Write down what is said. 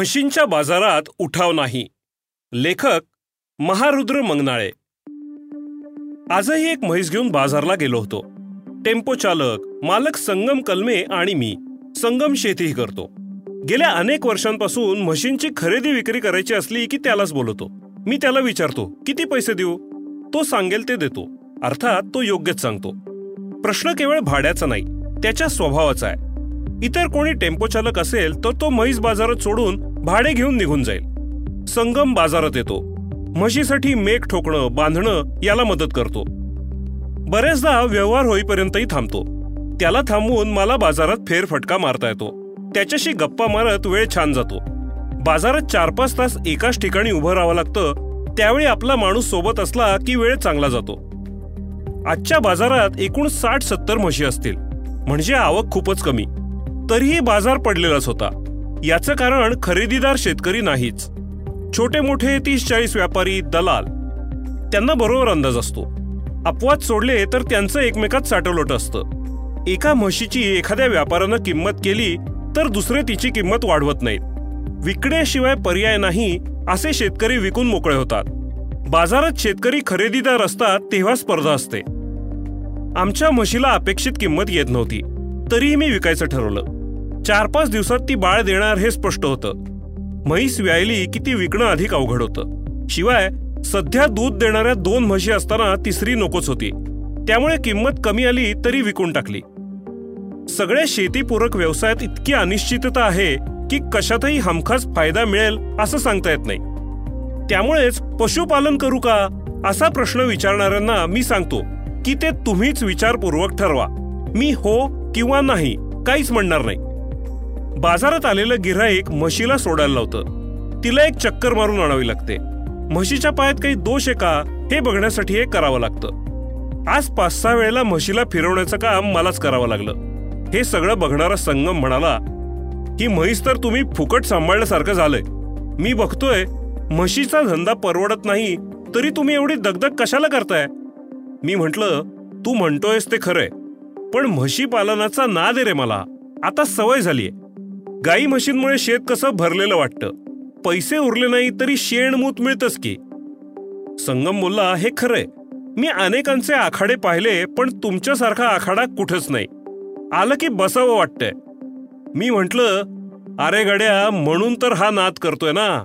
म्हशींच्या बाजारात उठाव नाही. लेखक महारुद्र मंगनाळे. आजही एक म्हैस घेऊन बाजारला गेलो होतो. टेम्पो चालक मालक संगम कलमे आणि मी संगम शेतीही करतो. गेल्या अनेक वर्षांपासून म्हशींची खरेदी विक्री करायची असली की त्यालाच बोलवतो. मी त्याला विचारतो किती पैसे देऊ? तो सांगेल ते देतो. अर्थात तो योग्यच सांगतो. प्रश्न केवळ भाड्याचा नाही त्याच्या स्वभावाचा आहे. इतर कोणी टेम्पो चालक असेल तर तो म्हैस बाजारात सोडून भाडे घेऊन निघून जाईल. संगम बाजारात येतो. म्हशीसाठी मेघ ठोकणं बांधणं याला मदत करतो. बरेचदा व्यवहार होईपर्यंतही थांबतो. त्याला थांबवून मला बाजारात फेरफटका मारता येतो. त्याच्याशी गप्पा मारत वेळ छान जातो. बाजारात चार पाच तास एकाच ठिकाणी उभं राहावं लागतं. त्यावेळी आपला माणूस सोबत असला की वेळ चांगला जातो. आजच्या बाजारात एकूण साठ सत्तर म्हशी असतील. म्हणजे आवक खूपच कमी. तरीही बाजार पडलेलाच होता. याचं कारण खरेदीदार शेतकरी नाहीच. छोटे मोठे तीस चाळीस व्यापारी दलाल. त्यांना बरोबर अंदाज असतो. अपवाद सोडले तर त्यांचं एकमेकात साठवलोट असतं. एका म्हशीची एखाद्या व्यापाऱ्यानं किंमत केली तर दुसरे तिची किंमत वाढवत नाहीत. विकण्याशिवाय पर्याय नाही असे शेतकरी विकून मोकळे होतात. बाजारात शेतकरी खरेदीदार असतात तेव्हा स्पर्धा असते. आमच्या म्हशीला अपेक्षित किंमत येत नव्हती. तरीही मी विकायचं ठरवलं. चार पाच दिवसात ती बाळ देणार हे स्पष्ट होतं. म्हैस व्यायली की ती विकणं अधिक अवघड होतं. शिवाय सध्या दूध देणाऱ्या दोन म्हशी असताना तिसरी नकोच होती. त्यामुळे किंमत कमी आली तरी विकून टाकली. सगळ्या शेतीपूरक व्यवसायात इतकी अनिश्चितता आहे की कशातही हमखास फायदा मिळेल असं सांगता येत नाही. त्यामुळेच पशुपालन करू का? असा प्रश्न विचारणाऱ्यांना मी सांगतो की ते तुम्हीच विचारपूर्वक ठरवा. मी हो किंवा नाही काहीच म्हणणार नाही. बाजारात आलेलं गिऱ्हाईक म्हशीला सोडायला लावतं. तिला एक चक्कर मारून आणावी लागते. म्हशीच्या पायात काही दोष आहे का हे बघण्यासाठी हे करावं लागतं. आज पाच सहा वेळेला म्हशीला फिरवण्याचं काम मलाच करावं लागलं. हे सगळं बघणारा संगम म्हणाला ही म्हैस तर तुम्ही फुकट सांभाळल्यासारखं झालंय. मी बघतोय म्हशीचा धंदा परवडत नाही तरी तुम्ही एवढी दगदग कशाला करताय? मी म्हंटल तू म्हणतोयस ते खरंय पण म्हशी पालनाचा नाद दे रे मला. आता सवय झालीय. गाई म्हशींमुळे शेत कसं भरलेलं वाटतं? पैसे उरले नाही तरी शेण मूत मिळतच की? संगम बोलला हे खरंय. मी अनेकांचे आखाडे पाहिले पण तुमच्यासारखा आखाडा कुठंच नाही. आलं की बसावं वाटतंय. मी म्हटलं अरे गड्या म्हणून तर हा नाद करतोय ना.